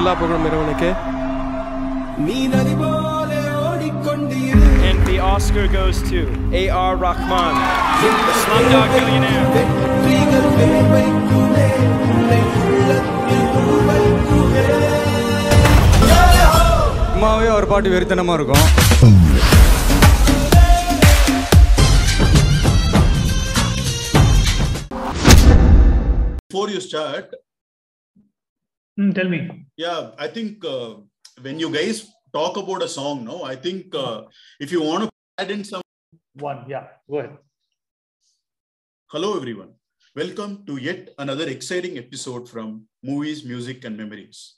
எல்லா புகழும் இறைவனுக்கு And the Oscar goes to A.R. Rahman, Slumdog Millionaire. சும்மாவே ஒரு பாட்டு வெறித்தனமா இருக்கும் before you start, Hmm, tell me. yeah, I think uh, when you guys talk about a song, no, I think uh, if you want to add in some. One, yeah, go ahead. Hello, everyone. Welcome to yet another exciting episode from Movies, Music, and Memories.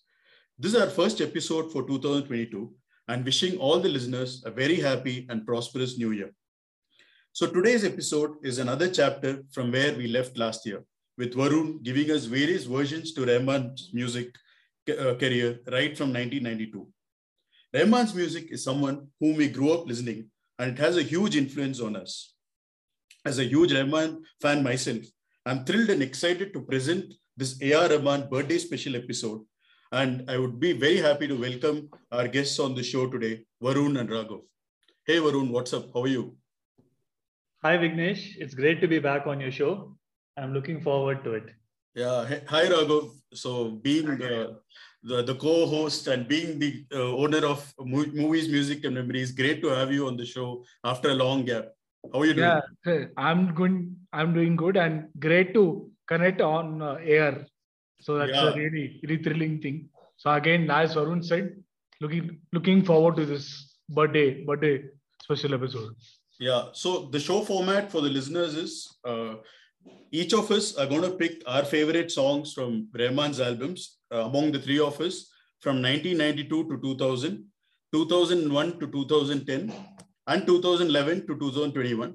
This is our first episode for 2022 and wishing all the listeners a very happy and prosperous new year. So, today's episode is another chapter from where we left last year, with Varun giving us various versions to Rahman's music uh, career right from 1992. Rahman's music is someone whom we grew up listening, and it has a huge influence on us. As a huge Rahman fan myself, I'm thrilled and excited to present this AR Rahman birthday special episode. And I would be very happy to welcome our guests on the show today, Varun and Raghav. Hey, Varun, what's up? How are you? Hi, Vignesh. It's great to be back on your show. I'm looking forward to it. Yeah. Hi, Raghav. So, being uh, the, the co host and being the uh, owner of Movies, Music, and Memories, great to have you on the show after a long gap. How are you doing? Yeah, hey, I'm good. I'm doing good and great to connect on uh, air. So that's Yeah. a really, really thrilling thing. So again, as Varun said, looking looking forward to this birthday birthday special episode. Yeah. So the show format for the listeners is uh, each of us are going to pick our favorite songs from Rahman's albums uh, among the three of us from 1992 to 2000, 2001 to 2010, and 2011 to 2021,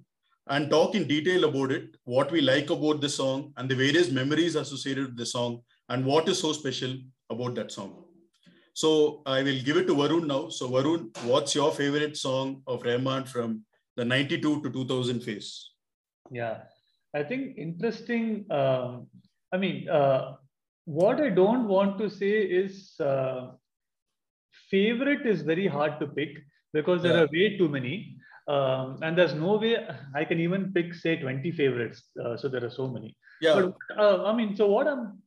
and talk in detail about it, what we like about the song, and the various memories associated with the song, and what is so special about that song. So I will give it to Varun now. So Varun, what's your favorite song of Rahman from the 92 to 2000 phase? Yeah, I think interesting. Um, I mean, uh, what I don't want to say is uh, favorite is very hard to pick because there Yeah. are way too many. Um, and there's no way I can even pick, say, 20 favorites. Uh, so there are so many. Yeah, But uh, I mean, so what I'm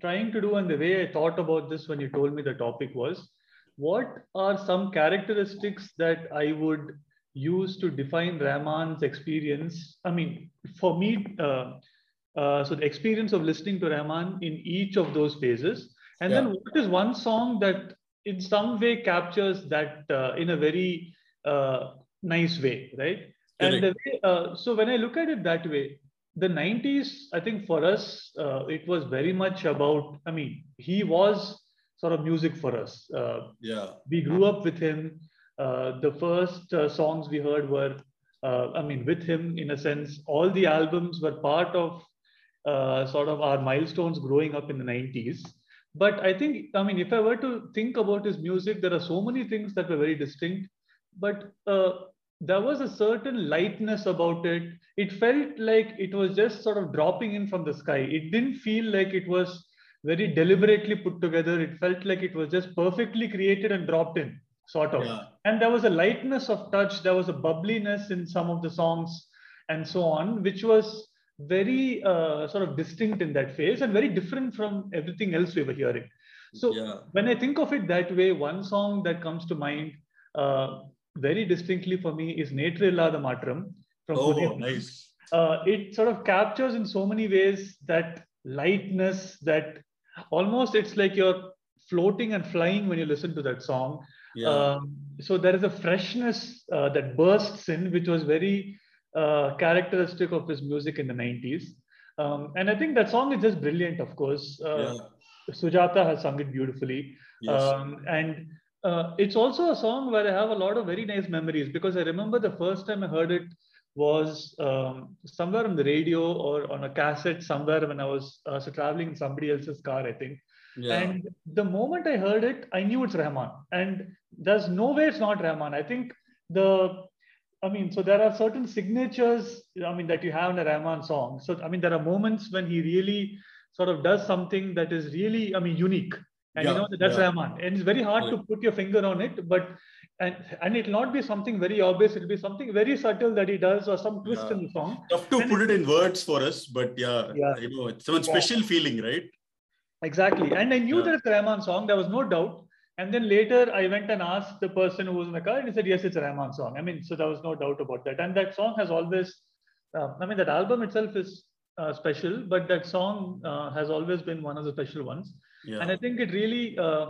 trying to do and the way I thought about this when you told me the topic was what are some characteristics that I would use to define Rahman's experience? I mean, for me, uh, uh, so the experience of listening to Rahman in each of those phases. And then what is one song that in some way captures that uh, in a very uh, nice way, right? And the way, uh, so when I look at it that way, the 90s, I think for us, uh, it was very much about, I mean, he was sort of music for us. Uh, yeah, we grew up with him. Uh, the first uh, songs we heard were, uh, I mean, with him in a sense. All the albums were part of sort of our milestones growing up in the 90s. But I think, I mean, if I were to think about his music, there are so many things that were very distinct. But uh, there was a certain lightness about it. It felt like it was just sort of dropping in from the sky. It didn't feel like it was very deliberately put together. It felt like it was just perfectly created and dropped in, sort of. yeah, And there was a lightness of touch, there was a bubbliness in some of the songs, and so on, which was very uh, sort of distinct in that phase and very different from everything else we were hearing. So yeah, when I think of it that way, one song that comes to mind uh, very distinctly for me is Netrilla the Matram from Oh, nice. Uh, it sort of captures in so many ways that lightness, that almost it's like you're floating and flying when you listen to that song. Yeah, Um, so there is a freshness uh, that bursts in, which was very uh, characteristic of his music in the 90s. Um, and I think that song is just brilliant, of course. Uh, yeah, Sujata has sung it beautifully. yes, Um, and uh, it's also a song where I have a lot of very nice memories because I remember the first time I heard it was um, somewhere on the radio or on a cassette somewhere when I was uh, so traveling in somebody else's car, I think. Yeah, And the moment I heard it, I knew it's Rahman. And there's no way it's not Rahman. I think the, I mean, so there are certain signatures, I mean, that you have in a Rahman song. So, I mean, there are moments when he really sort of does something that is really, I mean, unique. and Yeah, you know that's yeah. Rahman. And it's very hard to put your finger on it, but and and it'll not be something very obvious. It'll be something very subtle that he does, or some twist Yeah. in the song. Tough to And put it in words for us, but yeah, Yeah. you know, it's some special feeling, right? Exactly. And I knew Yeah. that it's a Rahman song. There was no doubt. And then later I went and asked the person who was in the car and he said, yes, it's a Rahman song. I mean, so there was no doubt about that. And that song has always, uh, I mean, that album itself is uh, special, but that song uh, has always been one of the special ones. Yeah. And I think it really uh,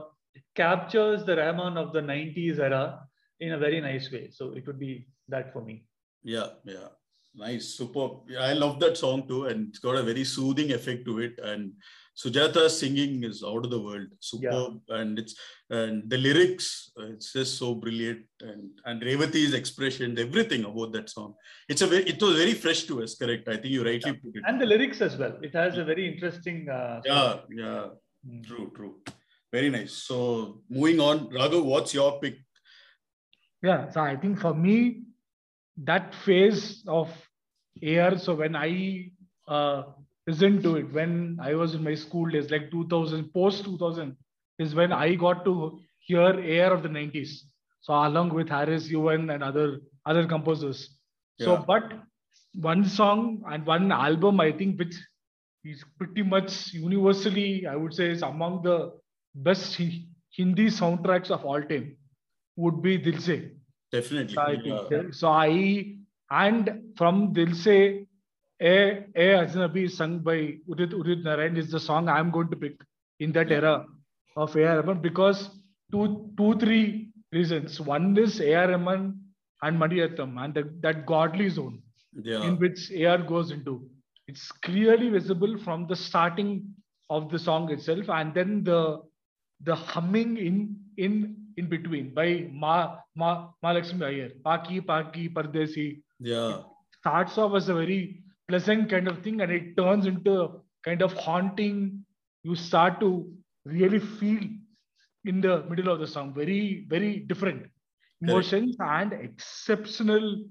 captures the Rahman of the 90s era in a very nice way. So it would be that for me. Yeah, yeah. Nice, superb. Yeah, I love that song too, and it's got a very soothing effect to it. And Sujata's singing is out of the world, superb, and it's and the lyrics, uh, it's just so brilliant, and and Revati's expression, everything about that song. It's a very, it was very fresh to us. Correct? I think you rightly put it. And the lyrics as well. It has a very interesting. Uh, Yeah, yeah. Mm. True, true. Very nice. So moving on, Raghav, what's your pick? Yeah, so I think for me, that phase of AR, so when I uh, listened to it, when I was in my school days, like 2000, post 2000, is when I got to hear AR of the 90s. So along with Harris, Yuvan, and other other composers. So, but one song and one album, I think, which is pretty much universally, I would say, is among the best Hindi soundtracks of all time, would be Dil Se. Definitely. I Yeah. So I and from Dil Se, A A Ajnabi sung by Udit Udit Narayan is the song I'm going to pick in that era of A.R. Rahman because two two three reasons. One is A.R. Rahman and Maniratnam and the, that godly zone Yeah. in which AR goes into. It's clearly visible from the starting of the song itself, and then the the humming in in in between by Ma Ma Mahalakshmi Iyer, Paki Paki Pardesi Yeah. starts off as a very pleasant kind of thing, and it turns into a kind of haunting. You start to really feel in the middle of the song, very very different emotions and exceptional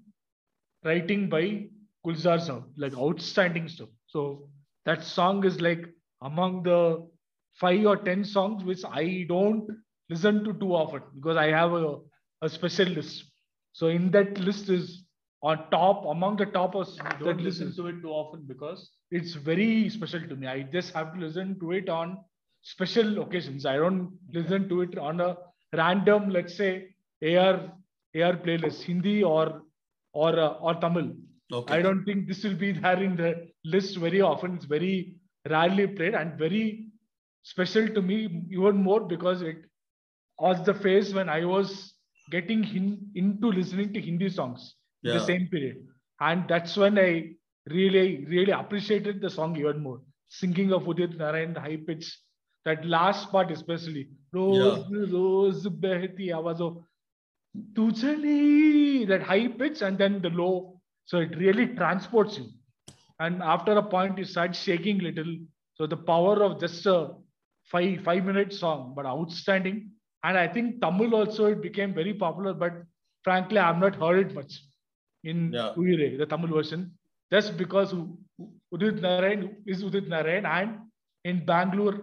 writing by Gulzar Saab, like outstanding stuff. So that song is like among the five or ten songs which I don't listen to too often because I have a, a special list. So in that list is on top among the top of don't list listen to it too often because it's very special to me. I just have to listen to it on special occasions. I don't listen to it on a random, let's say, AR AR playlist, Hindi or or uh, or Tamil. Okay. I don't think this will be there in the list very often. It's very rarely played and very special to me even more because it was the phase when I was getting hin- into listening to Hindi songs Yeah. the same period. And that's when I really, really appreciated the song even more. Singing of Udit Narayan, the high pitch, that last part especially. Rose, rose, behti awaaz of Tujhali, that high pitch and then the low. So it really transports you. And after a point, you start shaking little. So the power of just a five five minute song, but outstanding. And I think Tamil also it became very popular, but frankly, I've not heard it much in Yeah. Uyire, the Tamil version, just because Udit Narayan is Udit Narayan. And in Bangalore,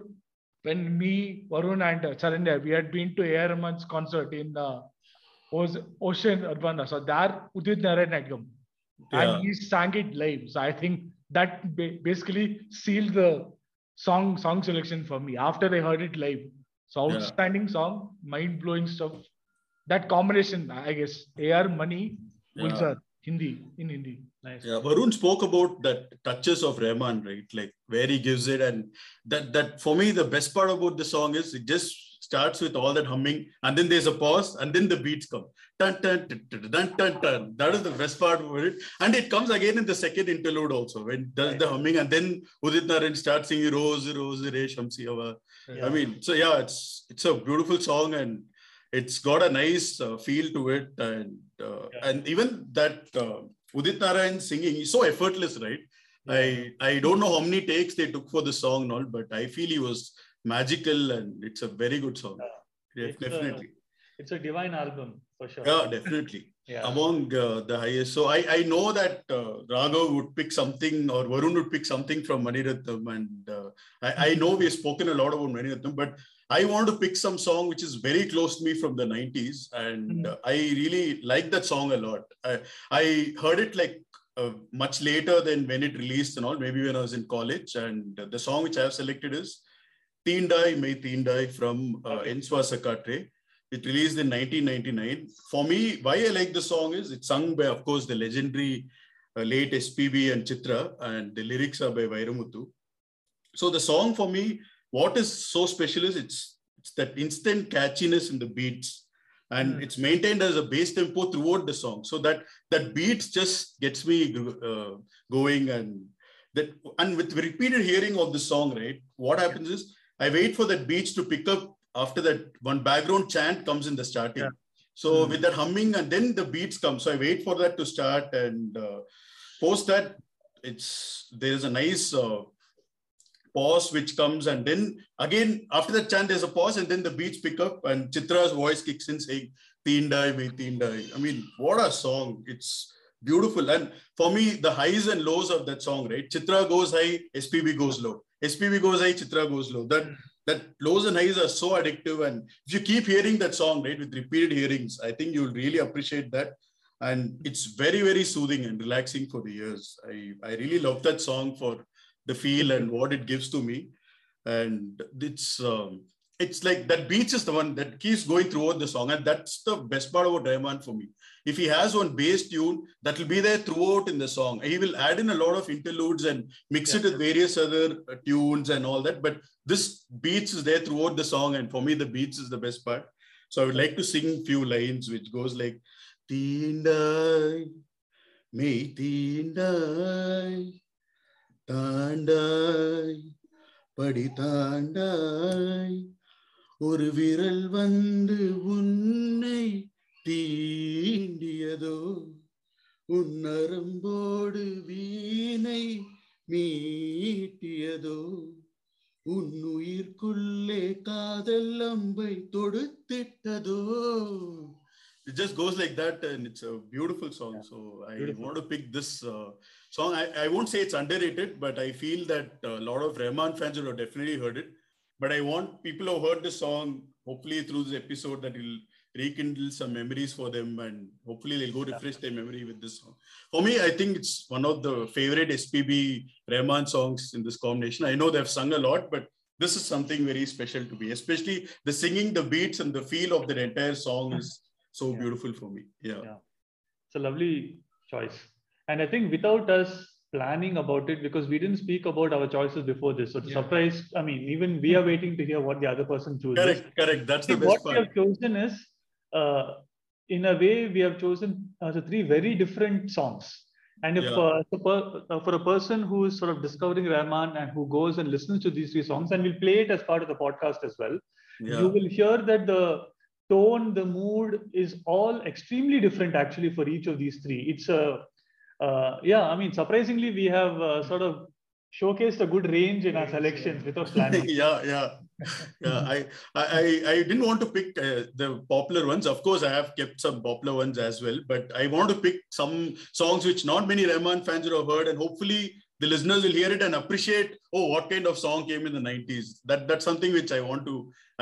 when me, Varun, and uh, Chalanya, we had been to A.R. Rahman's concert in uh, was Ocean Urbana. So there, Udit Narayan had come Yeah. and he sang it live. So I think that basically sealed the song song selection for me after I heard it live. So Yeah. outstanding song, mind blowing stuff. That combination, I guess, AR Money, Yeah. Gulzar, Hindi in Hindi. nice. Yeah, Varun spoke about that touches of Rahman, right? Like where he gives it, and that that for me the best part about the song is it just starts with all that humming, and then there's a pause, and then the beats come. Dun, dun, dun, dun, dun, dun. That is the best part of it, and it comes again in the second interlude also when does the humming, and then Udit Narayan starts singing Rose, Rose, Re, Shamsi Hava. I mean, so yeah, it's it's a beautiful song and it's got a nice uh, feel to it, and uh, Yeah. and even that uh, Udit Narayan singing is so effortless, right? I I don't know how many takes they took for the song and all, but I feel he was magical and it's a very good song. Yeah, It's a- definitely. It's a divine album for sure. Yeah, definitely. Yeah. Among uh, the highest. So I, I know that uh, Raghav would pick something or Varun would pick something from Maniratnam. And uh, I, I know we've spoken a lot about Maniratnam, but I want to pick some song which is very close to me from the 90s. And Mm. I really like that song a lot. I, I heard it like uh, much later than when it released and all, maybe when I was in college. And the song which I have selected is Teendai May Teendai from uh, Enswa Sakatre. It released in 1999. For me, why I like the song is it's sung by, of course, the legendary uh, late SPB and Chitra, and the lyrics are by Vairamuthu. So the song for me, what is so special is it's it's that instant catchiness in the beats, and Mm. it's maintained as a bass tempo throughout the song. So that that beat just gets me uh, going, and that and with repeated hearing of the song, right? What happens is I wait for that beats to pick up after that one background chant comes in the starting. Yeah. So Mm. with that humming and then the beats come. So I wait for that to start and uh, post that it's there's a nice uh, pause which comes and then again after that chant there's a pause and then the beats pick up and Chitra's voice kicks in saying Teendai me Teendai. I mean what a song. It's beautiful. And for me the highs and lows of that song right? Chitra goes high SPB goes low. SPB goes high Chitra goes low. That that lows and highs are so addictive. And if you keep hearing that song right with repeated hearings I think you'll really appreciate that. And it's very very soothing and relaxing for the ears. I i really love that song for the feel and what it gives to me. And it's um, it's like that beats is the one that keeps going throughout the song, and that's the best part about diamond for me. If he has one bass tune, that will be there throughout in the song. He will add in a lot of interludes and mix yeah. it with various other uh, tunes and all that. But this beats is there throughout the song, and for me, the beats is the best part. So I would like to sing few lines which goes like, "Tina, me Tina." தாண்டாய் படி தாண்டாய். ஒரு விரல் வந்து உன்னை தீண்டியதோ உன்னரம்போடு வீணை மீட்டியதோ உன் உயிர்க்குள்ளே காதல் அம்பை தொடுத்திட்டதோ. It just goes like that and it's a beautiful song. So i Beautiful. want to pick this uh, song. I, I won't say it's underrated but i feel that a lot of rahman fans would have definitely heard it. But i want people who heard this song hopefully through this episode that will rekindle some memories for them and hopefully they'll go refresh their memory with this song. For me i think it's one of the favorite spb rahman songs in this combination. I know they've sung a lot but this is something very special to me especially the singing the beats and the feel of the entire song is so Yeah. beautiful for me. Yeah. Yeah. It's a lovely choice. And I think without us planning about it, because we didn't speak about our choices before this. So Yeah. surprise, I mean, even we are waiting to hear what the other person chooses. Correct, correct. That's See, the best what we have chosen is, uh, in a way, we have chosen uh, the three very different songs. And if Yeah. uh, uh, for a person who is sort of discovering Rahman and who goes and listens to these three songs, and we'll play it as part of the podcast as well, Yeah. you will hear that the tone, the mood is all extremely different actually for each of these three. It's a, uh, yeah, I mean, surprisingly, we have uh, sort of showcased a good range in our selections without planning. yeah, yeah, yeah. I, I, I- didn't want to pick uh, the popular ones. Of course, I have kept some popular ones as well, but I want to pick some songs which not many Rahman fans would have heard, and hopefully the listeners will hear it and appreciate. Oh, what kind of song came in the '90s? That that's something which I want to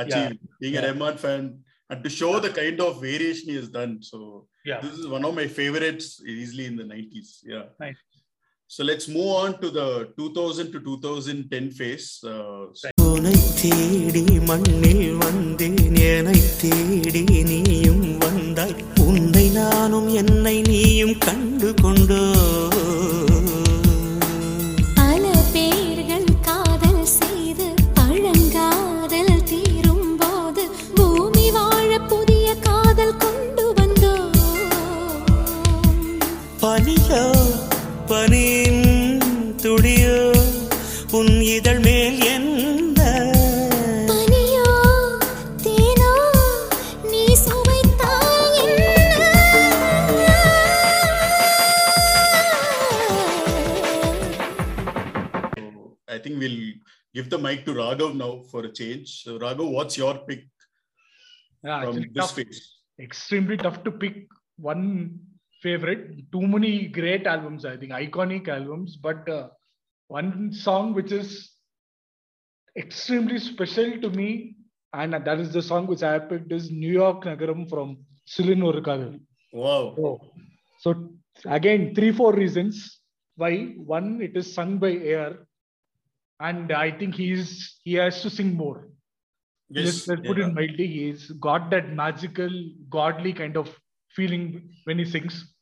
achieve. Being a Yeah. Rahman fan and to show the kind of variation he has done. So Yeah. this is one of my favorites easily in the 90s yeah Nice. so let's move on to the 2000 to 2010 phase uh, உனை give the mic to raghav now for a change so raghav what's your pick Yeah, from this tough, phase extremely tough to pick one favorite. Too many great albums, I think, iconic albums. But uh, one song which is extremely special to me and that is the song which I picked is New York Nagaram from Sillunu Oru Kadhal. Wow. So, so again, three, four reasons why. One, it is sung by AR, and I think he's he has to sing more. Yes. Let's, put yeah. it mildly. He's got that magical, godly kind of feeling when he sings,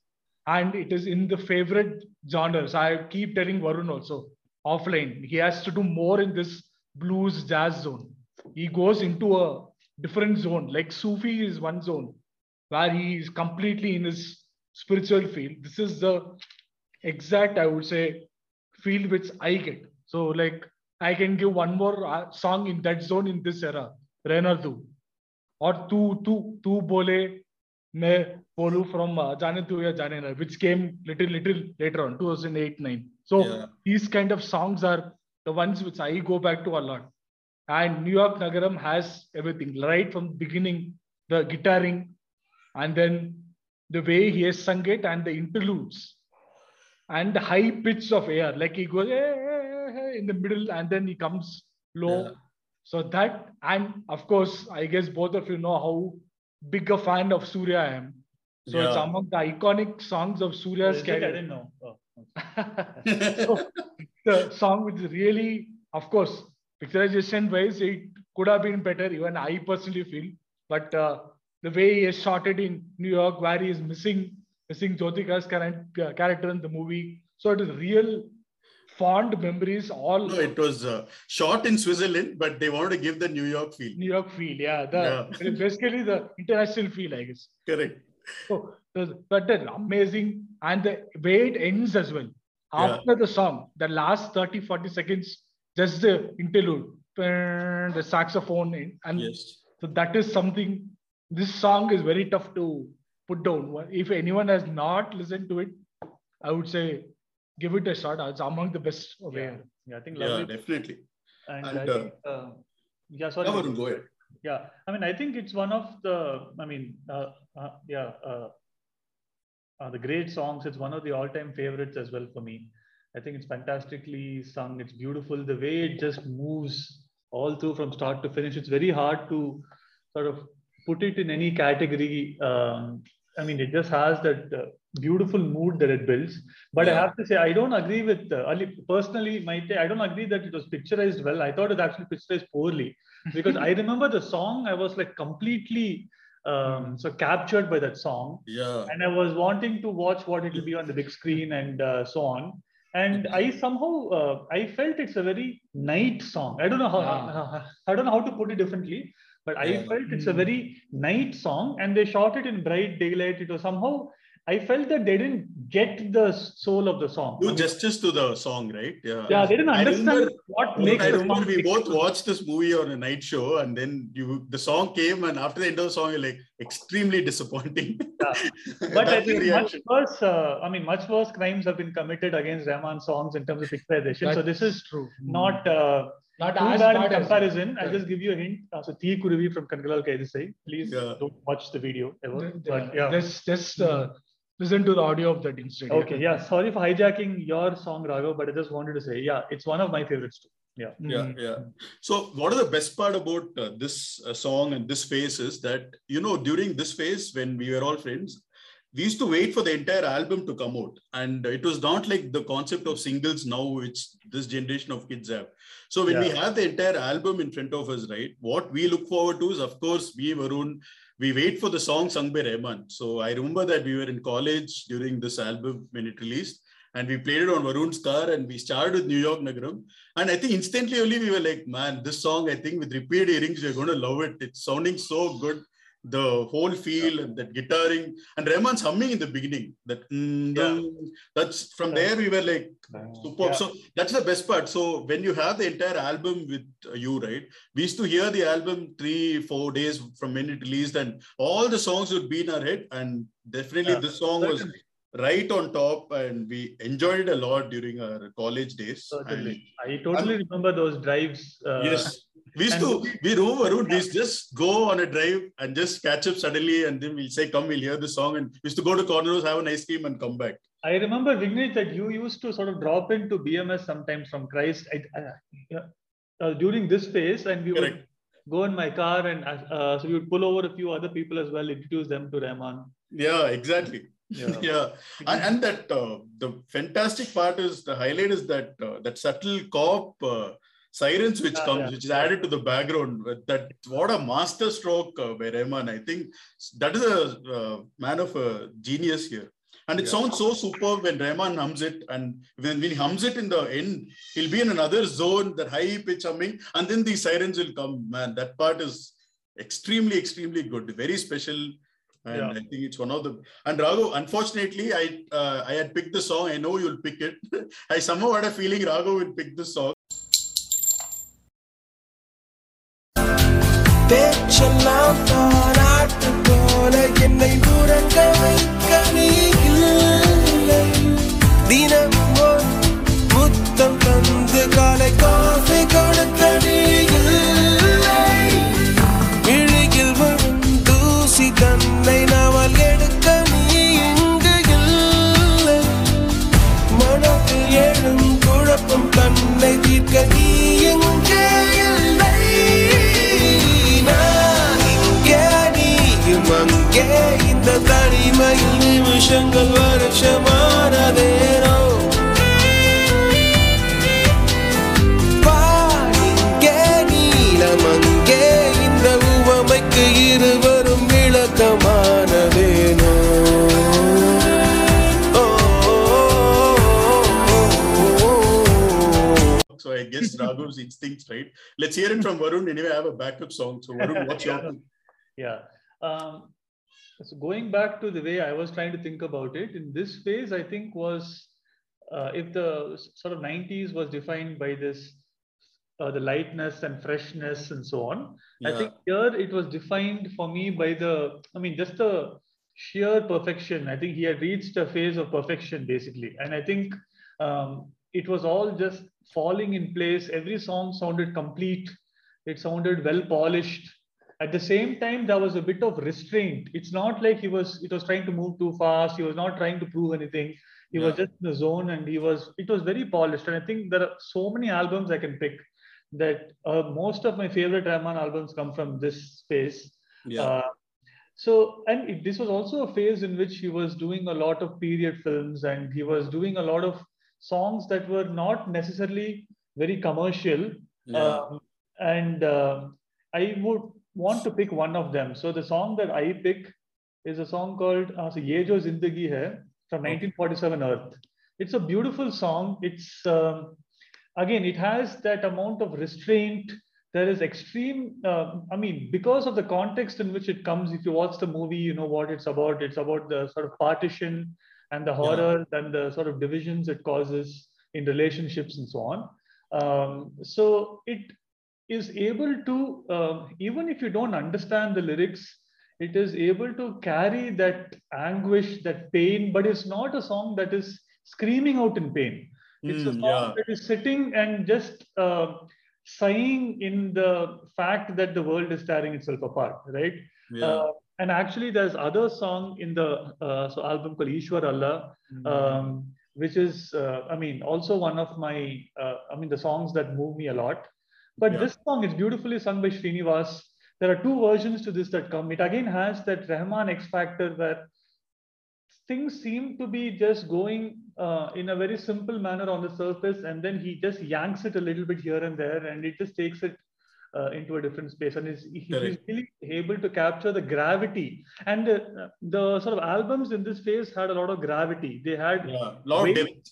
and it is in the favorite genres. I keep telling Varun also offline. He has to do more in this blues jazz zone. He goes into a different zone. Like Sufi is one zone where he is completely in his spiritual field. This is the exact, I would say, field which I get. So, like, I can give one more uh, song in that zone in this era, Renardu, or Tu Tu Tu Bole Me Bolu from uh, Jane Tu Ya Jane Na, which came little little later on, 2008 9. So Yeah. these kind of songs are the ones which I go back to a lot. And New York Nagaram has everything right from beginning, the guitaring, and then the way he has sung it and the interludes and the high pitch of AR like he goes "Eh, eh, eh," in the middle and then he comes low. Yeah. so that and of course i guess both of you know how big a fan of surya i am. So it's among the iconic songs of surya's it? I career didn't know. Oh, so the song which is really of course picturization wise it could have been better. Even i personally feel but uh, the way he has shot it in new york where he is missing missing jyotika's current uh, character in the movie. So it is real fond memories all No, it was uh, shot in Switzerland, but they wanted to give the New York feel. new york feel yeah the Yeah. basically the international feel i guess Correct. So, but the amazing and the way it ends as well. Yeah. After the song, the last 30, 40 seconds, just the interlude, the saxophone, in- and Yes. so that is something. This song is very tough to put down. If anyone has not listened to it, I would say give it a shot. It's among the best of Yeah. AR. Yeah, I think Yeah, definitely. and, And, I uh, think, uh, yeah, sorry. Yeah, Varun, go ahead. Yeah, I mean, I think it's one of the, I mean, uh, uh, yeah, uh, uh, the great songs. It's one of the all-time favorites as well for me. I think it's fantastically sung. It's beautiful. The way it just moves all through from start to finish. It's very hard to sort of put it in any category. Um, I mean, it just has that uh, beautiful mood that it builds. But I have to say, I don't agree with uh, Ali. Personally, my I don't agree that it was picturized well. I thought it actually picturized poorly because I remember the song. I was like completely um, so captured by that song, Yeah. and I was wanting to watch what it will be on the big screen and uh, so on. And I somehow uh, I felt it's a very night song. I don't know how, Yeah. I don't know how to put it differently, but I felt it's a very night song, and they shot it in bright daylight. It was somehow I felt that they didn't get the soul of the song. Do justice to the song, right? Yeah. yeah, they didn't understand remember- what makes I remember we both watched this movie on a night show, and then you the song came, and after the end of the song, you're like extremely disappointing. Yeah. But I think much worse. Uh, I mean, much worse crimes have been committed against Rahman songs in terms of picturization. so this is true. not uh, not too as bad in comparison. I'll just give you a hint. Uh, so Thi Kuruvi from Kangalal Kaidhu Sei. Please Yeah. don't watch the video ever. The- the- But yeah. Just just uh, listen to the audio of that instead. Okay. Yeah. Sorry for hijacking your song, Raghav, but I just wanted to say, yeah, it's one of my favorites too. Yeah. yeah Mm. yeah so what are the best part about uh, this uh, song and this phase is that you know during this phase when we were all friends we used to wait for the entire album to come out and it was not like the concept of singles now which this generation of kids have so when we have the entire album in front of us right what we look forward to is of course we varun we wait for the song sung by Rahman. So I remember that we were in college during this album when it released, and we played it on Varun's car, and we started with New York Nagaram. And I think instantly only we were like, man, this song, I think with repeated hearings, we're going to love it. It's sounding so good. The whole feel and that guitaring and Rahman's humming in the beginning. That mm, dum, that's from there we were like superb. Yeah. So that's the best part. So when you have the entire album with you, right? We used to hear the album three, four days from when it released, and all the songs would be in our head. And definitely Yeah, this song was right on top, and we enjoyed it a lot during our college days. Certainly. I totally remember those drives. Uh, yes. We used to, we remember, Varun, we used just go on a drive and just catch up suddenly, and then we'll say, Come, we'll hear the song. And we used to go to corners, have an ice cream, and come back. I remember, Vignesh, that you used to sort of drop into BMS sometimes from Christ I, I, yeah, uh, during this phase, and we would go in my car and uh, so we would pull over a few other people as well, introduce them to Rahman. Yeah, exactly. Yeah. yeah and, and that uh, the fantastic part is the highlight is that uh, that subtle cop uh, sirens which comes yeah. which is added to the background that what a master stroke uh, by Rahman i think that is a uh, man of a genius here and it Yeah. sounds so superb when Rahman hums it and when, when he hums it in the end he'll be in another zone that high pitch humming and then the sirens will come man that part is extremely extremely good very special and Yeah. I think it's one of the and Raghu. Unfortunately, I uh, I had picked the song. I know you'll pick it. I somehow had a feeling Raghu will pick the song. பேச்செல்லாம் தாராட்டு போல என்னை உறங்க வைக்க நீ இல்லை. தினமும் முத்தம் தந்து காலை காஃபி அங்கே இந்த உவமைக்கு இருவரும் ஓ, ஓ. So I guess Raghu's instincts right. Let's hear it from Varun. Anyway, I have a backup song. So Varun, what's your Yeah. Um, so going back to the way I was trying to think about it, in this phase, I think was uh, if the sort of 90s was defined by this, uh, the lightness and freshness and so on. I think here it was defined for me by the, I mean, just the sheer perfection. I think he had reached a phase of perfection basically. And I think um, it was all just falling in place. Every song sounded complete, it sounded well polished. At the same time, there was a bit of restraint. It's not like he was, it was trying to move too fast. He was not trying to prove anything. He was just in the zone and he was, it was very polished. And I think there are so many albums I can pick that uh, most of my favorite Rahman albums come from this space. Yeah. Uh, so, and it, this was also a phase in which he was doing a lot of period films and he was doing a lot of songs that were not necessarily very commercial. yeah. Um, and uh, I would want to pick one of them. So the song that I pick is a song called uh, so Ye Jo Zindagi Hai from 1947 Earth. It's a beautiful song. It's um, again, it has that amount of restraint. There is extreme. Uh, I mean, because of the context in which it comes. If you watch the movie, you know what it's about. It's about the sort of partition and the horror and the sort of divisions it causes in relationships and so on. Um, so it is able to, um, even if you don't understand the lyrics, it is able to carry that anguish, that pain, but it's not a song that is screaming out in pain. It's a Mm, song yeah. that is sitting and just uh, sighing in the fact that the world is tearing itself apart, right? yeah. Uh, and actually, there's other song in the uh, so album called Ishwar Allah, um, which is, uh, I mean, also one of my, uh, I mean, the songs that move me a lot. But Yeah. this song is beautifully sung by Srinivas. There are two versions to this that come. It again has that Rahman X factor where things seem to be just going uh, in a very simple manner on the surface, and then he just yanks it a little bit here and there, and it just takes it uh, into a different space. And he's, he's really able to capture the gravity. And the, the sort of albums in this phase had a lot of gravity. They had yeah. Lot of weight- depth.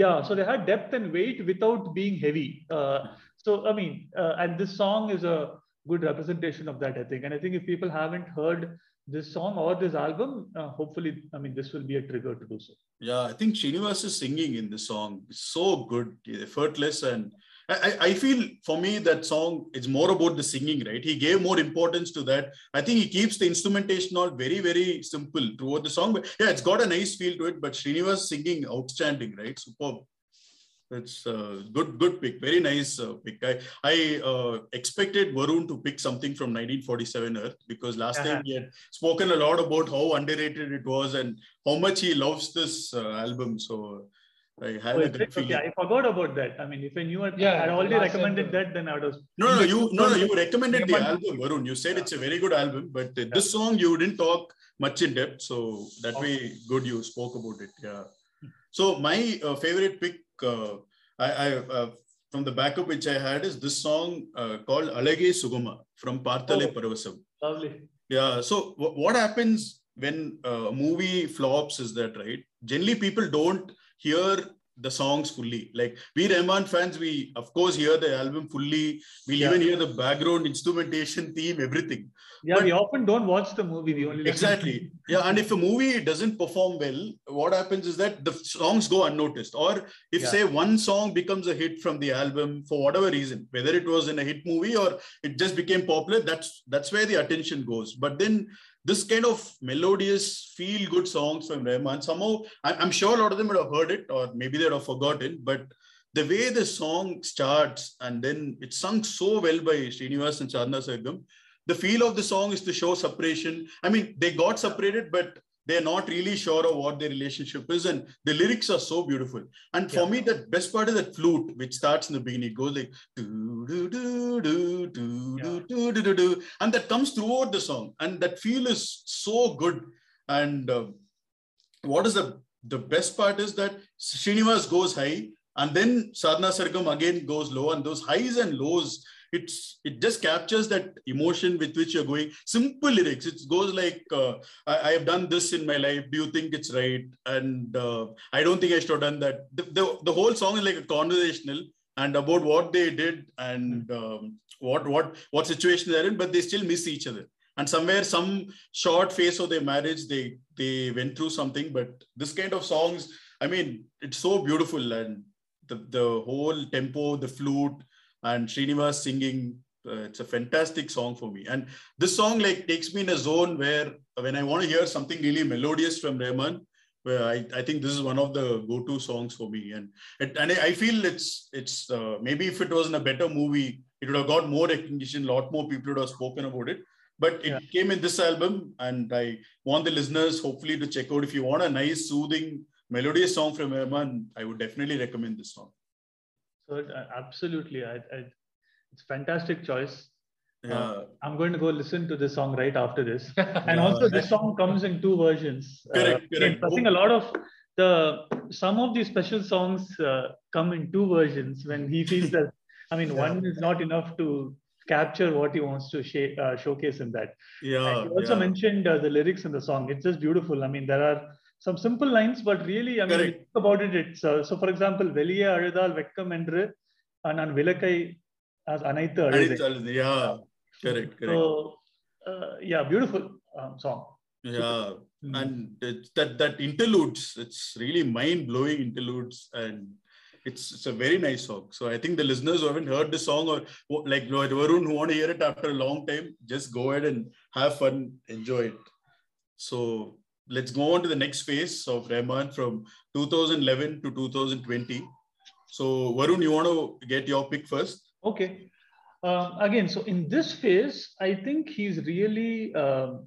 yeah so they had depth and weight without being heavy uh, so i mean uh, and this song is a good representation of that i think and i think if people haven't heard this song or this album uh, hopefully i mean this will be a trigger to do so Yeah, I think Srinivas' singing in the song is so good, effortless, and I, I- feel for me that song is more about the singing, right? He gave more importance to that. I think he keeps the instrumentation all very, very simple throughout the song. But yeah, it's got a nice feel to it. But Srinivas singing outstanding, right? Superb. That's a good, good pick. Very nice uh, pick. I, I uh, expected Varun to pick something from 1947 Earth because last time he had spoken a lot about how underrated it was and how much he loves this uh, album. So I had Oh, a good feeling. Okay, I forgot about that. I mean, if I knew it, Yeah, I'd already recommended album. that, then I would have. No, no, you no, no, you recommended the album, Varun. You said it's a very good album, but uh, this song you didn't talk much in depth, so that way good you spoke about it. Yeah. So my uh, favorite pick, uh, I, I uh, from the backup which I had is this song uh, called Alage Sugama from Parthale Oh. Paravasam. Lovely. Yeah. So w- what happens when uh, a movie flops is that right? Generally, people don't hear the songs fully. Like we Rahman fans, we of course hear the album fully. We'll Yeah. even hear the background instrumentation, theme, everything. Yeah, But- we often don't watch the movie. We only. Exactly. Yeah. And if a movie doesn't perform well, what happens is that the songs go unnoticed. Or if Yeah. say one song becomes a hit from the album for whatever reason, whether it was in a hit movie or it just became popular, that's that's where the attention goes. But then this kind of melodious, feel good songs from Rahman, somehow I'm sure a lot of them would have heard it, or maybe they'd have forgotten. But the way the song starts and then it's sung so well by Srinivas and Sadhana Sargam, the feel of the song is to show separation. I mean, they got separated, but they're not really sure of what their relationship is and the lyrics are so beautiful. And for me that best part is that flute which starts in the beginning. It goes like do do do do do do do do do and that comes throughout the song. And that feel is so good. And uh, what is the the best part is that Srinivas goes high and then Sadhana Sargam again goes low and those highs and lows it's it just captures that emotion with which you're going. Simple lyrics. It goes like uh, I, I have done this in my life. Do you think it's right? And uh, i don't think i should have done that. The, the, the whole song is like a conversational and about what they did and um, what what what situation they're in but they still miss each other. And somewhere some short phase of their marriage they they went through something but this kind of songs i mean it's so beautiful and the, the whole tempo the flute and Srinivas singing. Uh, it's a fantastic song for me. And this song like takes me in a zone where when I want to hear something really melodious from Rahman, where I, I think this is one of the go-to songs for me. And it, and I feel it's it's uh, maybe if it was in a better movie, it would have got more recognition. A lot more people would have spoken about it. But it Yeah. came in this album, and I want the listeners hopefully to check out. If you want a nice, soothing, melodious song from Rahman, I would definitely recommend this song. So uh, absolutely, I, I, it's fantastic choice. Yeah. I'm going to go listen to this song right after this. And Yeah. also, this song comes in two versions. Correct, Uh, correct. I think a lot of the some of these special songs uh, come in two versions when he feels that. I mean, Yeah. one is not enough to capture what he wants to sh- uh, showcase in that. Yeah. And you also mentioned uh, the lyrics in the song. It's just beautiful. I mean, there are some simple lines, but really, I mean, Correct. think about it. It's uh, so. For example, வெளியே அழுதால் வெட்கம் என்று uh, நான் விளக்கை as அணைத்து And அழுதேன். it's all- yeah. Correct. Correct. So, uh, yeah, beautiful um, song. yeah. Mm. And it's that that interludes, it's really mind blowing interludes, and it's it's a very nice song. So I think the listeners who haven't heard the song or who- like Varun who want to hear it after a long time, just go ahead and have fun, enjoy it. So let's go on to the next phase of Rahman from 2011 to 2020. So Varun, you want to get your pick first? Okay. Um, again, so in this phase, I think he's really um,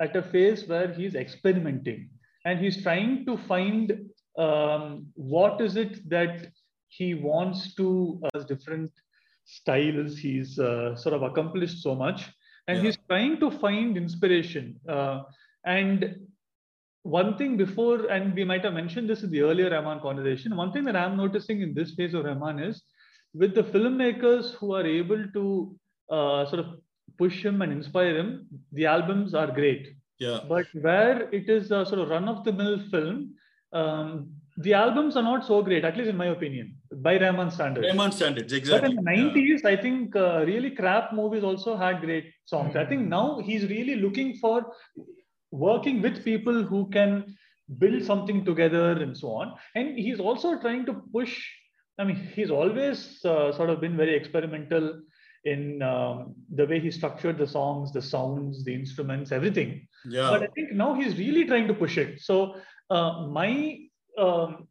at a phase where he's experimenting and he's trying to find um, what is it that he wants to uh, different styles. He's uh, sort of accomplished so much, and Yeah. he's trying to find inspiration. Uh, and one thing before, and we might have mentioned this in the earlier Rahman conversation. One thing that I'm noticing in this phase of Rahman is with the filmmakers who are able to uh, sort of push him and inspire him, the albums are great. Yeah. But where it is a sort of run of the mill film, um, the albums are not so great, at least in my opinion, by Rahman standards. Rahman standards, exactly. But in the Yeah. 90s, I think uh, really crap movies also had great songs. I think now he's really looking for working with people who can build something together and so on. And he's also trying to push, I mean, he's always uh, sort of been very experimental in um, the way he structured the songs, the sounds, the instruments, everything. Yeah. But I think now he's really trying to push it. So uh, my um,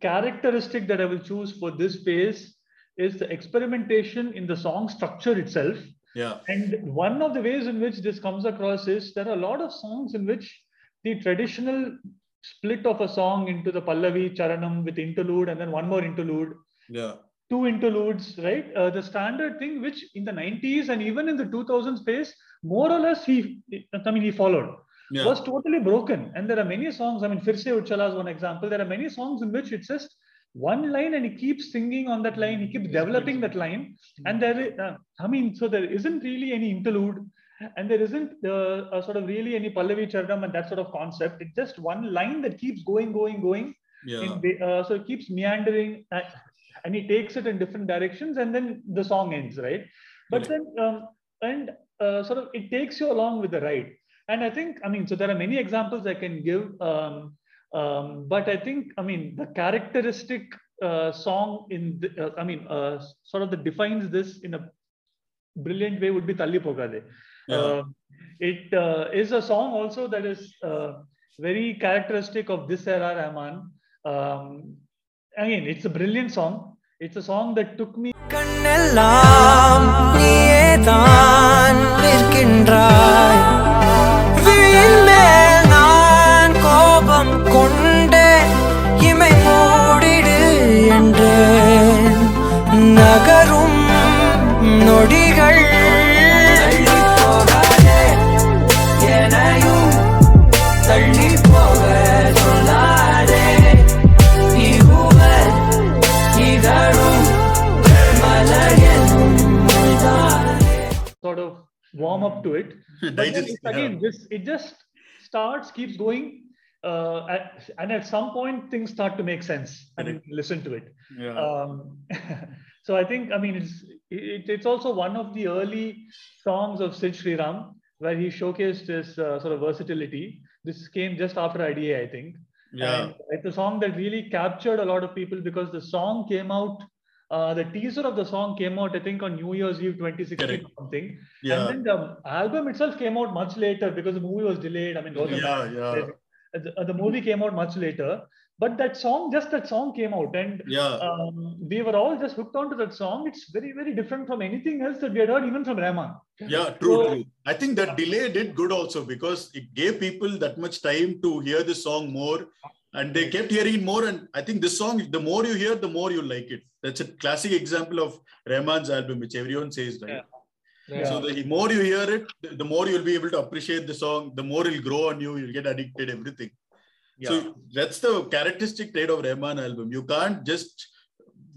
characteristic that I will choose for this phase is the experimentation in the song structure itself. Yeah. And one of the ways in which this comes across is there are a lot of songs in which the traditional split of a song into the Pallavi, Charanam with interlude, and then one more interlude, Yeah. two interludes, right? Uh, the standard thing, which in the 90s and even in the 2000s space, more or less he, I mean, he followed, Yeah. was totally broken. And there are many songs, I mean, Phir Se Ud Chala is one example. There are many songs in which it's just one line and he keeps singing on that line, he keeps developing that line. And there is, uh, I mean, so there isn't really any interlude and there isn't uh, uh, sort of really any Pallavi Charanam and that sort of concept. It's just one line that keeps going, going, going. Yeah. In, uh, so it keeps meandering uh, and he takes it in different directions and then the song ends, right? But then, um, and uh, sort of it takes you along with the ride. And I think, I mean, so there are many examples I can give. Um, um, but I think, I mean, the characteristic uh, song in, the, uh, I mean, uh, sort of that defines this in a brilliant way would be Talli Pogade. Yeah. Uh, it uh, is a song also that is uh, very characteristic of this era Rahman. Um, again, it's a brilliant song. It's a song that took me கண்ணெல்லாம் நீயே தான் நிற்கின்றாய் up to it. But Digest, it's again, this it just starts, keeps going, uh, at- and at some point things start to make sense. and listen to it. Yeah. Um, so I think, I mean, it's it, it's also one of the early songs of Sid Sriram where he showcased his uh, sort of versatility. This came just after IDA, I think. Yeah. And it's a song that really captured a lot of people because the song came out. Uh, the teaser of the song came out, I think, on New Year's Eve 2016 Correct. or something. Yeah. And then the album itself came out much later because the movie was delayed. I mean, Yeah, yeah. Uh, The, uh, the movie came out much later, but that song, just that song came out, and Yeah. um, we were all just hooked onto that song. It's very, very different from anything else that we had heard, even from Rahman. Yeah, true, So- true. I think that delay did good also because it gave people that much time to hear the song more and they kept hearing more. And I think this song, the more you hear, the more you like it. That's a classic example of Rahman's album, which everyone says, right? Yeah. So the more you hear it, the the more you'll be able to appreciate the song, the more it'll grow on you, you'll get addicted, everything. So that's the characteristic trait of Rahman album. You can't just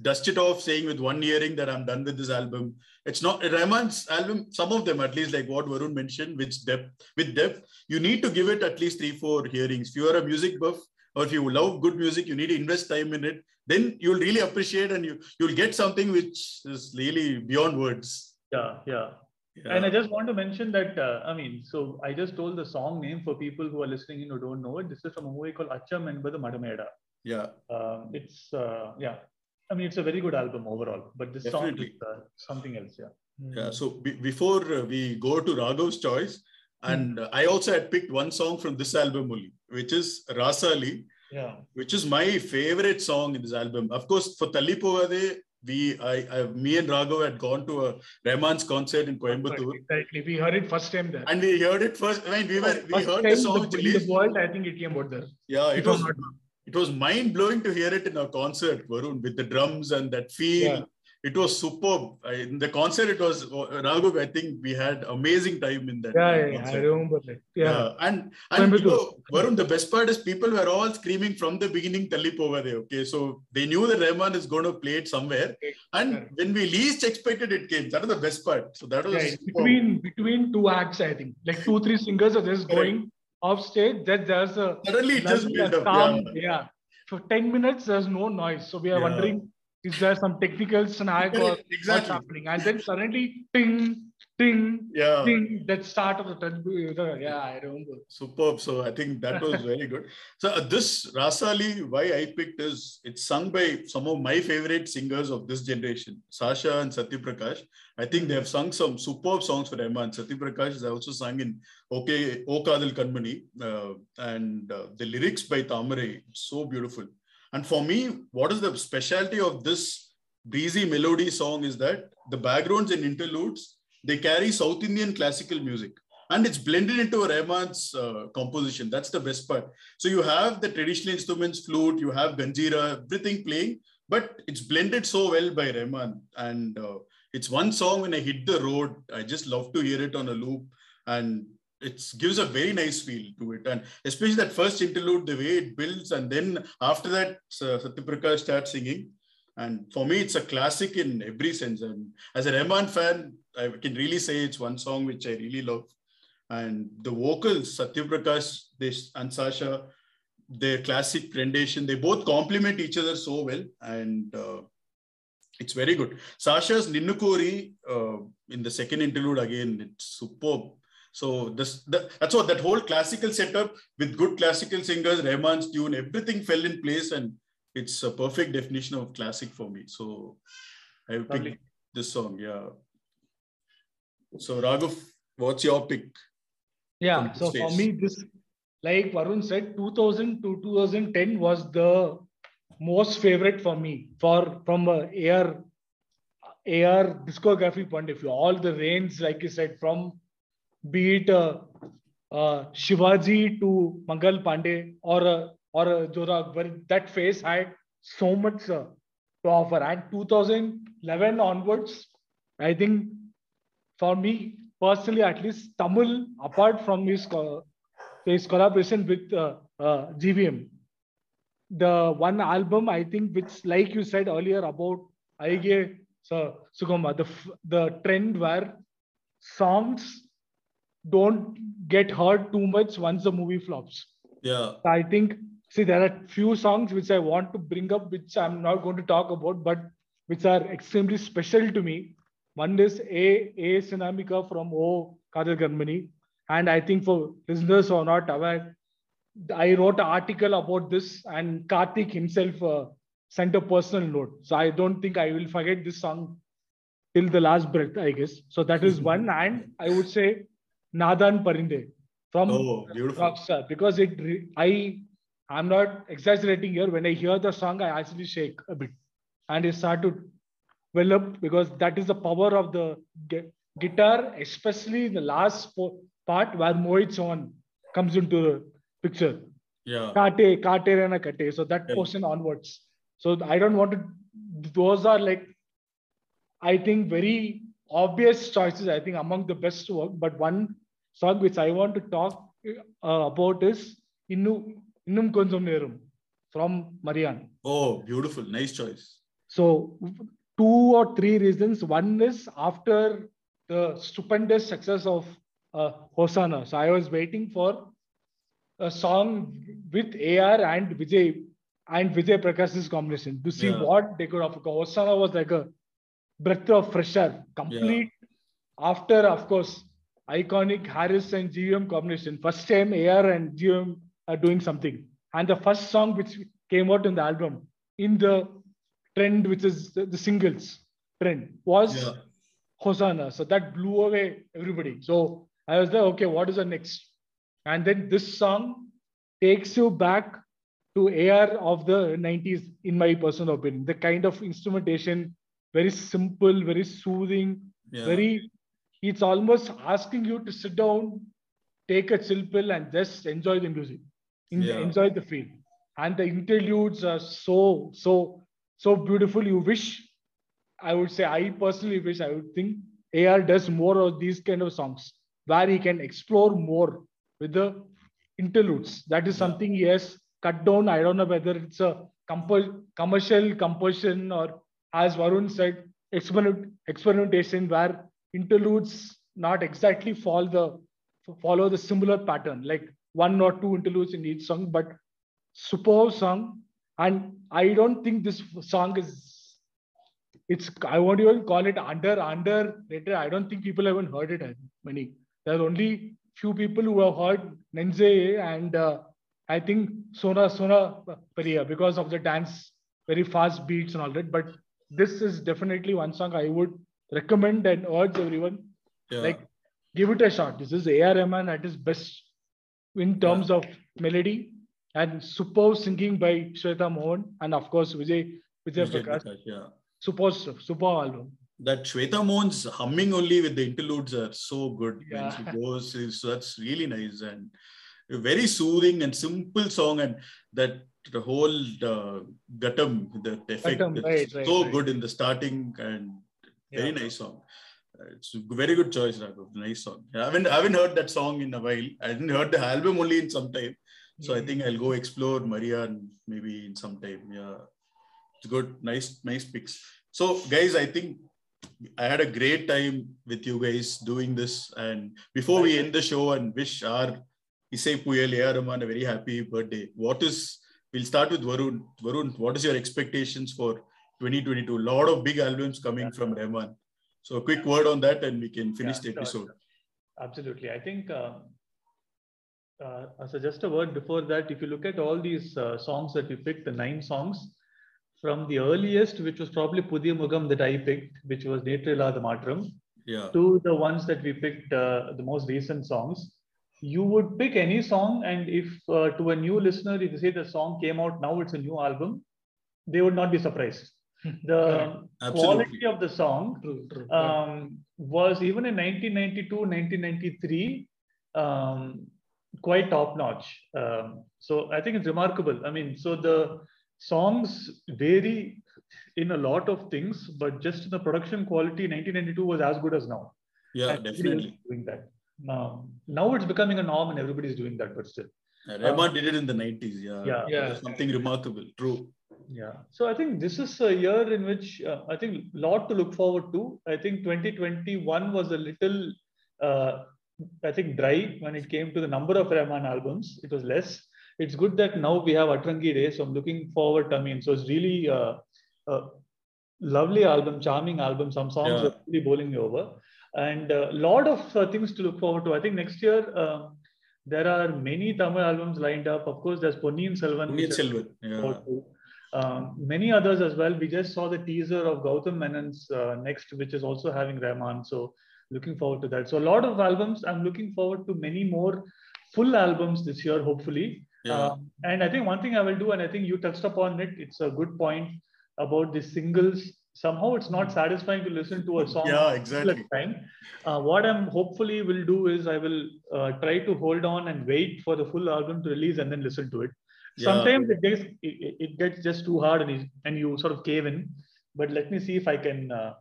dust it off saying with one hearing that I'm done with this album. It's not Rahman's album, some of them at least, like what Varun mentioned, which depth with depth, you need to give it at least three, four hearings. If you are a music buff or if you love good music, you need to invest time in it. Then you'll really appreciate and you you'll get something which is really beyond words. Yeah, yeah. Yeah. And I just want to mention that, uh, I mean, so I just told the song name for people who are listening in who don't know it. This is from a movie called Achcham Yenbadhu Madamaiyada. yeah. Um, it's, uh, yeah, I mean, it's a very good album overall, but this song is uh, something else, yeah. Yeah. So be- before uh, we go to Raghav's choice, and uh, I also had picked one song from this album only, which is Rasaali, Yeah. which is my favorite song in this album. Of course, for Talipogade, we, I, I, me and Raghav had gone to a Rahman's concert in Coimbatore, Exactly. We heard it first time there. and we heard it first. I mean, we were we First heard the song the, released. the world, I think it came out there. Yeah, it If I'm was it was mind blowing to hear it in a concert, Varun, with the drums and that feel. Yeah. It was superb. I, in the concert, it was uh, Raghav. I think we had amazing time in that. Yeah, uh, yeah, I remember that. Yeah. Yeah, and and you know, Varun, the best part is people were all screaming from the beginning Talip over there. Okay, so they knew that Rahman is going to play it somewhere, and when we least expected it came. That was the best part. So that was Yeah, between between two acts, I think. Like two, three singers are just going off stage. That there's a suddenly it just a calm, Yeah. yeah. For 10 minutes, there's no noise. So we are wondering, is there some technical snag or Correct, what's exactly. happening? And then suddenly, ting, ting, Yeah. ting, that start of the, ten- yeah, I remember. Superb. So I think that was very good. So uh, this Rasaali, why I picked is it's sung by some of my favorite singers of this generation, Sasha and Satya Prakash. I think they have sung some superb songs for Rahman. Satya Prakash has also sung in Okay, O Kadhal Kanmani, uh, and uh, the lyrics by Thamarai, so beautiful. And for me, what is the specialty of this breezy melody song is that the backgrounds and interludes they carry South Indian classical music. and it's blended into a uh, composition. That's the best part. So you have the traditional instruments, flute, you have ganjira, everything playing, but it's blended so well by Rahman. And uh, it's one song when I hit the road, I just love to hear it on a loop, and it gives a very nice feel to it. And especially that first interlude, the way it builds, and then after that, uh, Satyaprakash starts singing. And for me, it's a classic in every sense. And as a Rahman fan, I can really say it's one song which I really love. And the vocals, Satyaprakash this and Sasha, their classic rendition, they both complement each other so well. And uh, it's very good. Sasha's Ninnukori uh, in the second interlude again, it's superb. So this, the, that's what that whole classical setup with good classical singers, Rahman's tune, everything fell in place and it's a perfect definition of classic for me. So I picked this song. Yeah. So Raghav, what's your pick? Yeah. So this for me, this, like Varun said, 2000 to 2010 was the most favorite for me for from a AR AR discography point of view. All the range, like you said, from be it uh, uh, Shivaji to Mangal Pandey or uh, or uh, Jodha Akbar, that phase had so much uh, to offer. And 2011 onwards, I think for me personally, at least Tamil, apart from his his collaboration with uh, GVM, the one album I think which, like you said earlier about Aige so the the trend where songs don't get hurt too much once the movie flops. Yeah. I think see there are few songs which I want to bring up, which I'm not going to talk about, but which are extremely special to me. One is A A Sinamika from O Kadhal Kanmani, and I think for listeners who are not aware, I wrote an article about this, and Karthik himself uh, sent a personal note. So I don't think I will forget this song till the last breath, I guess. So that is one, and I would say Nadan Parinde from Oh, beautiful. Rockstar because it I I'm not exaggerating here. When I hear the song, I actually shake a bit, and it start to well up because that is the power of the gu- guitar, especially in the last po- part where Mohit Chauhan comes into the picture. Yeah. Kate, Kate Rana Kate. So that Yeah. portion onwards. So I don't want to. Those are like, I think very obvious choices. I think among the best work. But one song which I want to talk uh, about is Innu Innum Konjam Neram from Maryan. Oh, beautiful. Nice choice. So two or three reasons. One is after the stupendous success of uh, Hosanna. So I was waiting for a song with AR and Vijay and Vijay Prakash's combination to see Yeah. what they could offer. Hosanna was like a breath of fresh air, complete. After, of course, iconic Harris and GM combination. First time AR and GM are doing something. And the first song which came out in the album in the trend, which is the, the singles trend, was Yeah. Hosanna. So that blew away everybody. So I was like, okay, what is the next? And then this song takes you back to AR of the 90s, in my personal opinion. The kind of instrumentation, very simple, very soothing, Yeah. very, it's almost asking you to sit down, take a chill pill, and just enjoy the music, Yeah. enjoy the feel. And the interludes are so, so, so beautiful. You wish I would say I personally wish I would think AR does more of these kind of songs where he can explore more with the interludes. That is something he has cut down. I don't know whether it's a compo- commercial composition or as Varun said, experiment experimentation where interludes not exactly follow the follow the similar pattern, like one or two interludes in each song, but superb song. And I don't think this song is it's I won't even call it under underrated. I don't think people haven't heard it. Many there are only few people who have heard Nenze and uh, I think Sona Sona Paria because of the dance, very fast beats and all that. But this is definitely one song I would recommend and urge everyone Yeah. like give it a shot. This is A.R. Rahman at his best in terms of melody and superb singing by Shweta Mohan and of course Vijay Vijay Vijay Prakash Prakash, yeah. super stuff, super album. that Shweta Mohan's humming only with the interludes are so good when Yeah. she goes. Is that's really nice and very soothing and simple song, and that the whole uh, Ghatam, the effect, Ghatam, right, right, so right. good in the starting and very Yeah. nice song. Uh, It's a very good choice, Raghav. Nice song. I haven't I haven't heard that song in a while. I didn't heard the album only in some time. So I think I'll go explore Maryan maybe in some time. Yeah. It's good. Nice, nice picks. So guys, I think I had a great time with you guys doing this. And before we end the show and wish our Isai Puyal. Rahman a very happy birthday. What is we'll start with Varun. Varun, what is your expectations for 2022? A lot of big albums coming from Rahman. So a quick word on that and we can finish Yeah, the episode. sure. Absolutely. I think, um, uh, so just a word before that, if you look at all these uh, songs that we picked, the nine songs, from the earliest, which was probably Pudhiya Mugam that I picked, which was Netru Illatha Maatram, Yeah. to the ones that we picked, uh, the most recent songs, you would pick any song, and if uh, to a new listener, if you say the song came out now, it's a new album, they would not be surprised. The quality of the song True, true. um, was even in 1992, 1993, um, quite top notch. Um, so I think it's remarkable. I mean, so the songs vary in a lot of things, but just the production quality, 1992 was as good as now. Yeah, And definitely. Doing that. Um, now it's becoming a norm and everybody's doing that, but still. Uh, Rahman did it in the 90s. Yeah. Yeah. Yeah. Something remarkable. True. Yeah. So I think this is a year in which uh, I think a lot to look forward to. I think 2021 was a little, uh, I think, dry when it came to the number of Rahman albums. It was less. It's good that now we have Atrangi Re. So I'm looking forward. I mean, so it's really uh, a lovely album, charming album. Some songs Yeah. are really bowling me over. And a lot of uh, things to look forward to. I think next year, um, there are many Tamil albums lined up. Of course, there's Ponniyin Selvan. Which Selvan. Yeah. Um, many others as well. We just saw the teaser of Gautam Menon's uh, next, which is also having Rahman. So looking forward to that. So a lot of albums. I'm looking forward to many more full albums this year, hopefully. Yeah. Um, and I think one thing I will do, and I think you touched upon it. It's a good point about the singles. Somehow it's not satisfying to listen to a song Yeah, exactly. time. Uh, what I'm hopefully will do is I will uh, try to hold on and wait for the full album to release and then listen to it Yeah. sometimes it gets it, it gets just too hard and you, and you sort of cave in but let me see if i can uh,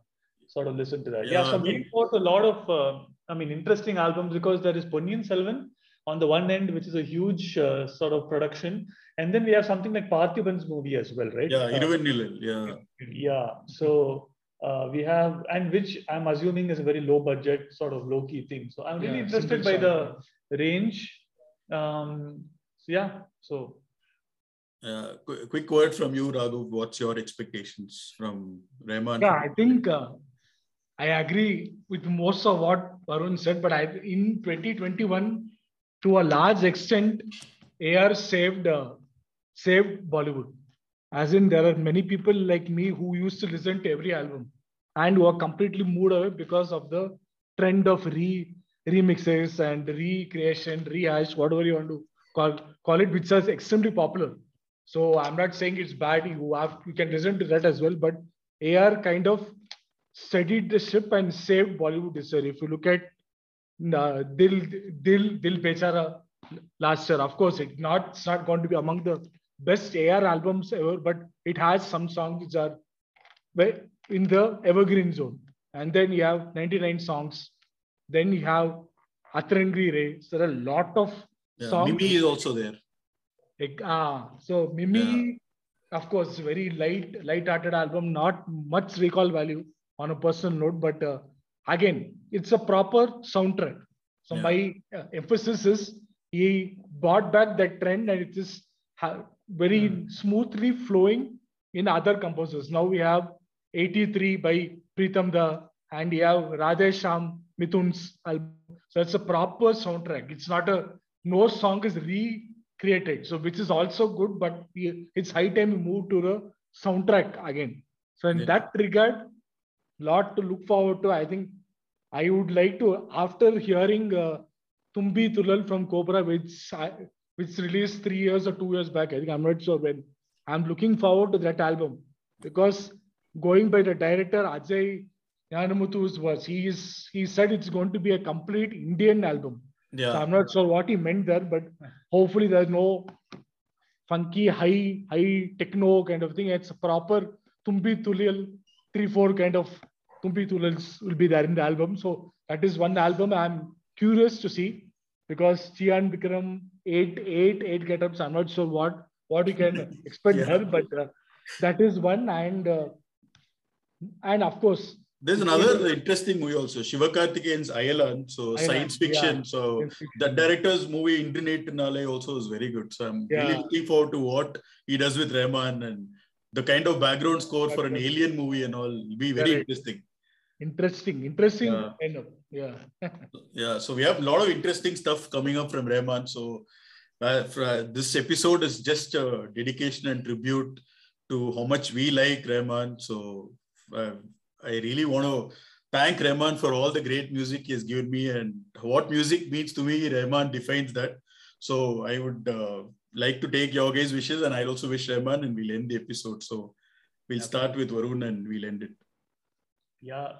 sort of listen to that yeah, Yeah, so I mean- to a lot of uh, i mean interesting albums because there is Ponniyin Selvan on the one end which is a huge uh, sort of production and then we have something like Parthiban's movie as well right Yeah. Uh, Iruvan Yeah. yeah so uh, we have and which i'm assuming is a very low budget sort of low key thing so i'm really Yeah, interested by song. the range um so yeah so Uh, qu- quick word from you, Raghu. What's your expectations from Rahman? Yeah, I think uh, I agree with most of what Varun said, but I in 2021, to a large extent, AR saved uh, saved Bollywood. As in, there are many people like me who used to listen to every album and were completely moved away because of the trend of re remixes and recreation, rehash, whatever you want to call call it, which is extremely popular. So I'm not saying it's bad. You have you can listen to that as well, but AR kind of steadied the ship and saved Bollywood this year. If you look at uh, Dil Dil Dil Bechara last year, of course, it not it's not going to be among the best AR albums ever, but it has some songs which are in the evergreen zone. And then you have 99 songs. Then you have Atrangi Re. So there are a lot of Yeah, songs. Mimi is also there. Like, ah, so Mimi, of course, very light, light-hearted album, not much recall value on a personal note, but uh, again, it's a proper soundtrack. So Yeah. my uh, emphasis is he brought back that trend, and it is ha- very smoothly flowing in other composers. Now we have 83 by Pritam Da, and you have Radhe Shyam Mithoon's album. So it's a proper soundtrack. It's not a no song is recreated. So which is also good, but we- it's high time we move to the soundtrack again. So in Yeah. that regard, lot to look forward to. I think I would like to after hearing uh, Thumbi Thullal from Cobra, which I, which released three years or two years back. I think I'm not sure when. I'm looking forward to that album because going by the director Ajay Gnanamuthu's words. He is he said it's going to be a complete Indian album. Yeah. So I'm not sure what he meant there, but hopefully there's no funky high high techno kind of thing. It's a proper Thumbi Thullal three four kind of Thumbi Thullals will be there in the album. So that is one album I'm curious to see because Chiyaan Vikram eight eight eight get-ups. I'm not sure what what you can expect Yeah. there, but uh, that is one and uh, and of course There's another interesting movie also, Shivakarthikeyan's Ayalan. So Ayalan, science fiction. yeah. So science fiction. the director's movie Indru Netru Naalai also is very good. So I'm really looking forward to what he does with Rahman and the kind of background score for an alien movie and all will be very interesting. interesting interesting Yeah. kind of yeah Yeah, so we have a lot of interesting stuff coming up from Rahman. So uh, for, uh, this episode is just a dedication and tribute to how much we like Rahman. So uh, I really want to thank Rahman for all the great music he has given me and what music means to me. Rahman defines that. So I would uh, like to take your guys' wishes and I'll also wish Rahman and we'll end the episode. So we'll start with Varun and we'll end it. Yeah,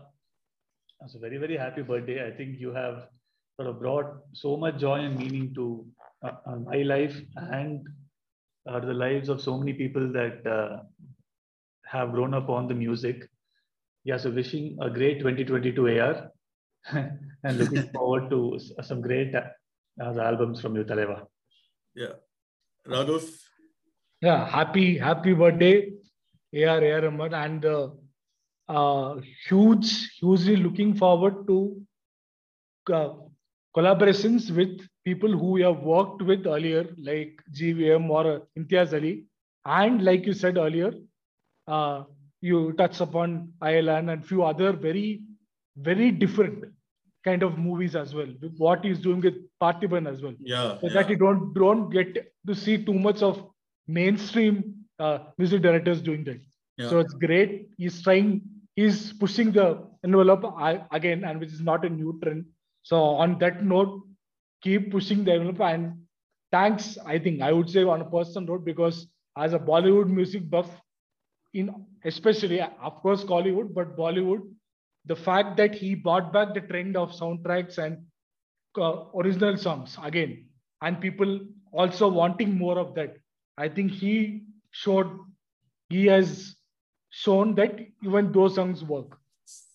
a very, very happy birthday. I think you have sort of brought so much joy and meaning to uh, uh, my life and uh, the lives of so many people that uh, have grown up on the music. Yeah, so wishing a great 2022 AR and looking forward to some great uh, albums from you, Thalaiva. Yeah. Raghav, yeah happy happy birthday ar ar Rahman, and uh, uh huge hugely looking forward to uh, collaborations with people who we have worked with earlier like gvm or uh, imtiaz ali. And like you said earlier uh, you touched upon Ireland and few other very very different kind of movies as well what he's doing with Parthiban as well yeah. so yeah. that you don't don't get to see too much of mainstream uh, music directors doing that. Yeah. So it's great. He's trying. He's pushing the envelope again, and which is not a new trend. So on that note, keep pushing the envelope. And thanks. I think I would say on a personal note because as a Bollywood music buff, in especially of course Kollywood, but Bollywood, the fact that he brought back the trend of soundtracks and uh, original songs again and people also wanting more of that. I think he showed he has shown that even those songs work.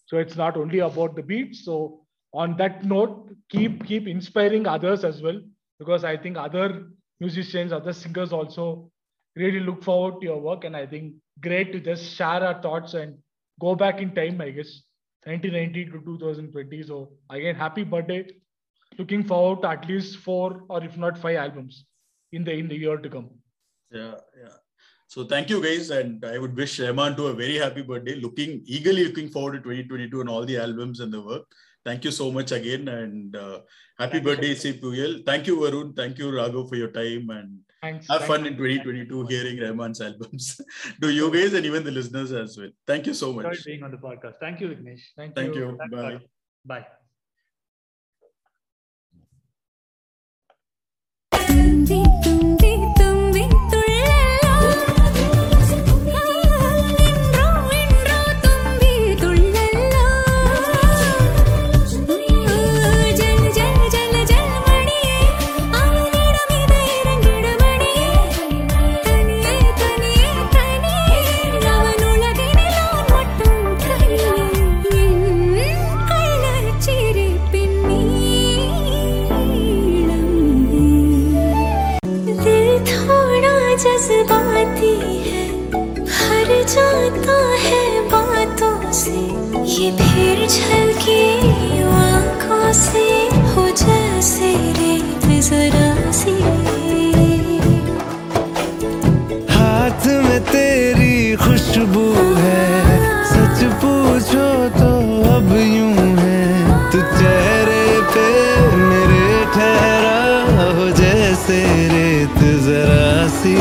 So it's not only about the beat. So on that note keep keep inspiring others as well because i think other musicians other singers also really look forward to your work and i think great to just share our thoughts and go back in time i guess 1990 to 2020 so again happy birthday looking forward to at least four or if not five albums in the in the year to come. Yeah, yeah. So thank you guys, and I would wish Rahman to a very happy birthday. Looking eagerly looking forward to 2022 and all the albums and the work. Thank you so much again, and uh, happy Thank you so birthday, Isai Puyal. Thank you, Varun. Thank you, Raghav, for your time, and Thanks. have fun in 2022 hearing Rahman's albums. to you guys and even the listeners as well. Thank you so Enjoyed much. being on the podcast. Thank you, Vignesh. Thank, Thank you. Thanks, Bye. Bye. से ये फिर झलकी आँखों से हो जैसे रेत जरा सी। हाथ में तेरी खुशबू है, सच पूछो तो अब यूँ है। तू चेहरे पे मेरे ठहरा हो जैसे रेत जरा सी।